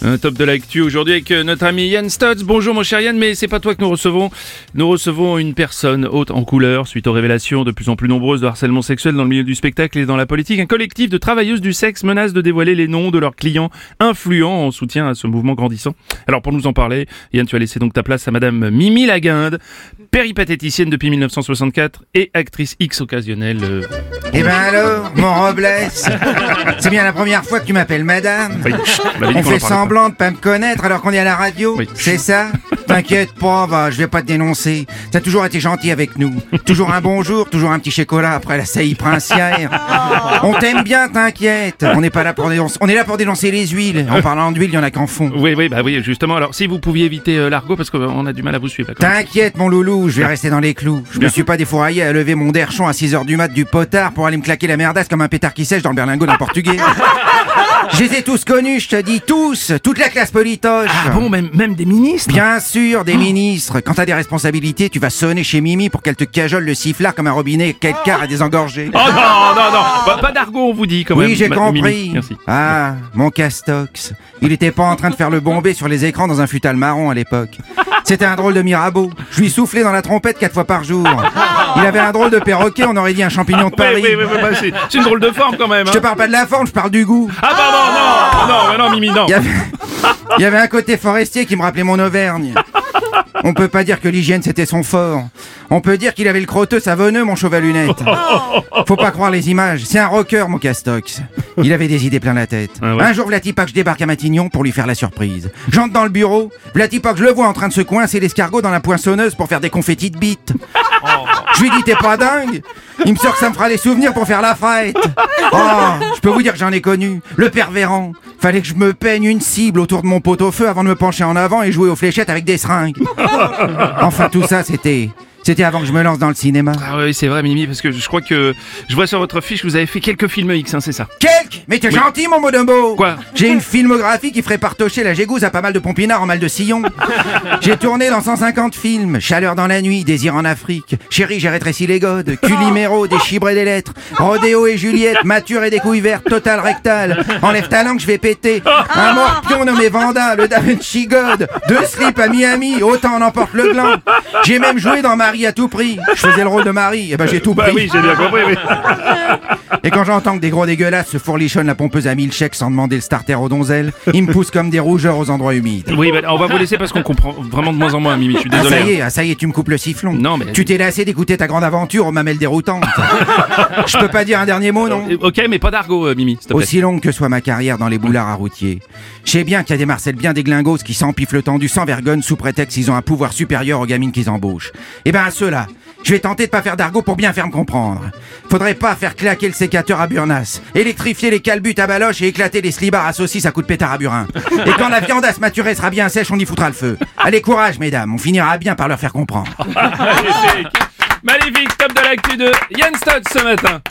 Un top de l'actu aujourd'hui avec euh, notre ami Yann Stutz. Bonjour mon cher Yann, mais c'est pas toi que nous recevons. Nous recevons une personne haute en couleur suite aux révélations de plus en plus nombreuses de harcèlement sexuel dans le milieu du spectacle et dans la politique. Un collectif de travailleuses du sexe menace de dévoiler les noms de leurs clients influents en soutien à ce mouvement grandissant. Alors pour nous en parler, Yann, tu as laissé donc ta place à madame Mimi Laguinde, péripatéticienne depuis 1964 et actrice X occasionnelle. euh, Eh ben alors, mon Robles, c'est bien la première fois que tu m'appelles madame oui, on On fait. Semblant de pas me connaître alors qu'on est à la radio Oui. C'est ça? T'inquiète pas, va, je vais pas te dénoncer. T'as toujours été gentil avec nous. Toujours un bonjour, toujours un petit chocolat après la saillie princière. On t'aime bien, t'inquiète. On n'est pas là pour dénoncer. On est là pour dénoncer les huiles. En parlant d'huile, il y en a qu'en fond. Oui, oui, bah oui, justement. Alors, si vous pouviez éviter euh, l'argot, parce qu'on a du mal à vous suivre. là, quand même. T'inquiète, mon loulou, je vais rester dans les clous. Je me suis pas défouraillé à lever mon derchon à 6h du mat du potard pour aller me claquer la merdasse comme un pétard qui sèche dans le berlingot d'un portugais. Je les ai tous connus, je te dis, tous, toute la classe politoche. Ah bon, même, même des ministres? Bien sûr, des ministres. Quand t'as des responsabilités, tu vas sonner chez Mimi pour qu'elle te cajole le sifflard comme un robinet quelqu'un à désengorger. Oh non, non, non Pas, pas d'argot, on vous dit quand même. Oui, j'ai compris. Mimi. Merci. Ah, mon Castox. Il était pas en train de faire le bombé sur les écrans dans un futal marron à l'époque. C'était un drôle de Mirabeau. Je lui soufflais dans la trompette quatre fois par jour. Il avait un drôle de perroquet, on aurait dit un champignon de Paris. oui, oui, oui, bah, c'est c'est une drôle de forme quand même. Je hein. te parle pas de la forme, je parle du goût. Ah pardon, non, non, mais non, Mimi, non. Il y avait, il y avait un côté forestier qui me rappelait mon Auvergne. On peut pas dire que l'hygiène c'était son fort. On peut dire qu'il avait le crotteux savonneux, mon chauve à lunettes. Faut pas croire les images. C'est un rocker, mon Castox. Il avait des idées plein la tête. Ah ouais. Un jour, Vlatipak, je débarque à Matignon pour lui faire la surprise. J'entre dans le bureau. Vlatipak, je le vois en train de se coincer l'escargot dans la poinçonneuse pour faire des confettis de bites. Je lui dis, t'es pas dingue Il me sort que ça me fera des souvenirs pour faire la fête. Oh, je peux vous dire que j'en ai connu. Le pervéran. Fallait que je me peigne une cible autour de mon pot au feu avant de me pencher en avant et jouer aux fléchettes avec des seringues. Enfin, tout ça, c'était... C'était avant que je me lance dans le cinéma. Ah oui, c'est vrai, Mimi, parce que je crois que je vois sur votre fiche que vous avez fait quelques films X, hein, c'est ça. Quelques Mais t'es gentil, mon Modombo Quoi J'ai une filmographie qui ferait partocher la gégouze à pas mal de pompinards en mal de sillon. J'ai tourné dans 150 films. Chaleur dans la nuit, Désir en Afrique. Chérie, j'ai rétréci les godes. Culimero, des chibres et des lettres. Rodéo et Juliette, mature et des couilles vertes, total rectal. Enlève ta langue, je vais péter. Un morpion nommé Vanda, le Da Vinci God. Deux slips à Miami, autant en emporte le gland. J'ai même joué dans Marie à tout prix. Je faisais le rôle de Marie, et ben j'ai tout Bah pris. oui, j'ai bien compris, oui. Et quand j'entends que des gros dégueulasses se fourlichonnent la pompeuse à mille chèques sans demander le starter aux donzelles, ils me poussent comme des rougeurs aux endroits humides. Oui, bah, on va vous laisser parce qu'on comprend vraiment de moins en moins, Mimi, je suis Ah désolé. ça y hein. est, ah, ça y est, tu me coupes le sifflon. Non, mais- Tu t'es lassé d'écouter ta grande aventure aux mamelles déroutantes. Je peux pas dire un dernier mot, non? Ok, mais pas d'argot, euh, Mimi, s'il te plaît. Aussi longue que soit ma carrière dans les boulards à routier. Je sais bien qu'il y a des Marcel bien des glingos qui s'empiflent le tendu sans vergogne sous prétexte qu'ils ont un pouvoir supérieur aux gamines qu'ils embauchent. Eh ben à ceux-là, je vais tenter de pas faire d'argot pour bien faire me comprendre. Faudrait pas faire claquer le sécateur à Burnas, électrifier les calbutes à baloche et éclater les slibards à saucisses à coups de pétard à burin. Et quand la viande à se maturer sera bien sèche, on y foutra le feu. Allez courage mesdames, on finira bien par leur faire comprendre. Magnifique, top de l'actu de Yann Stott ce matin.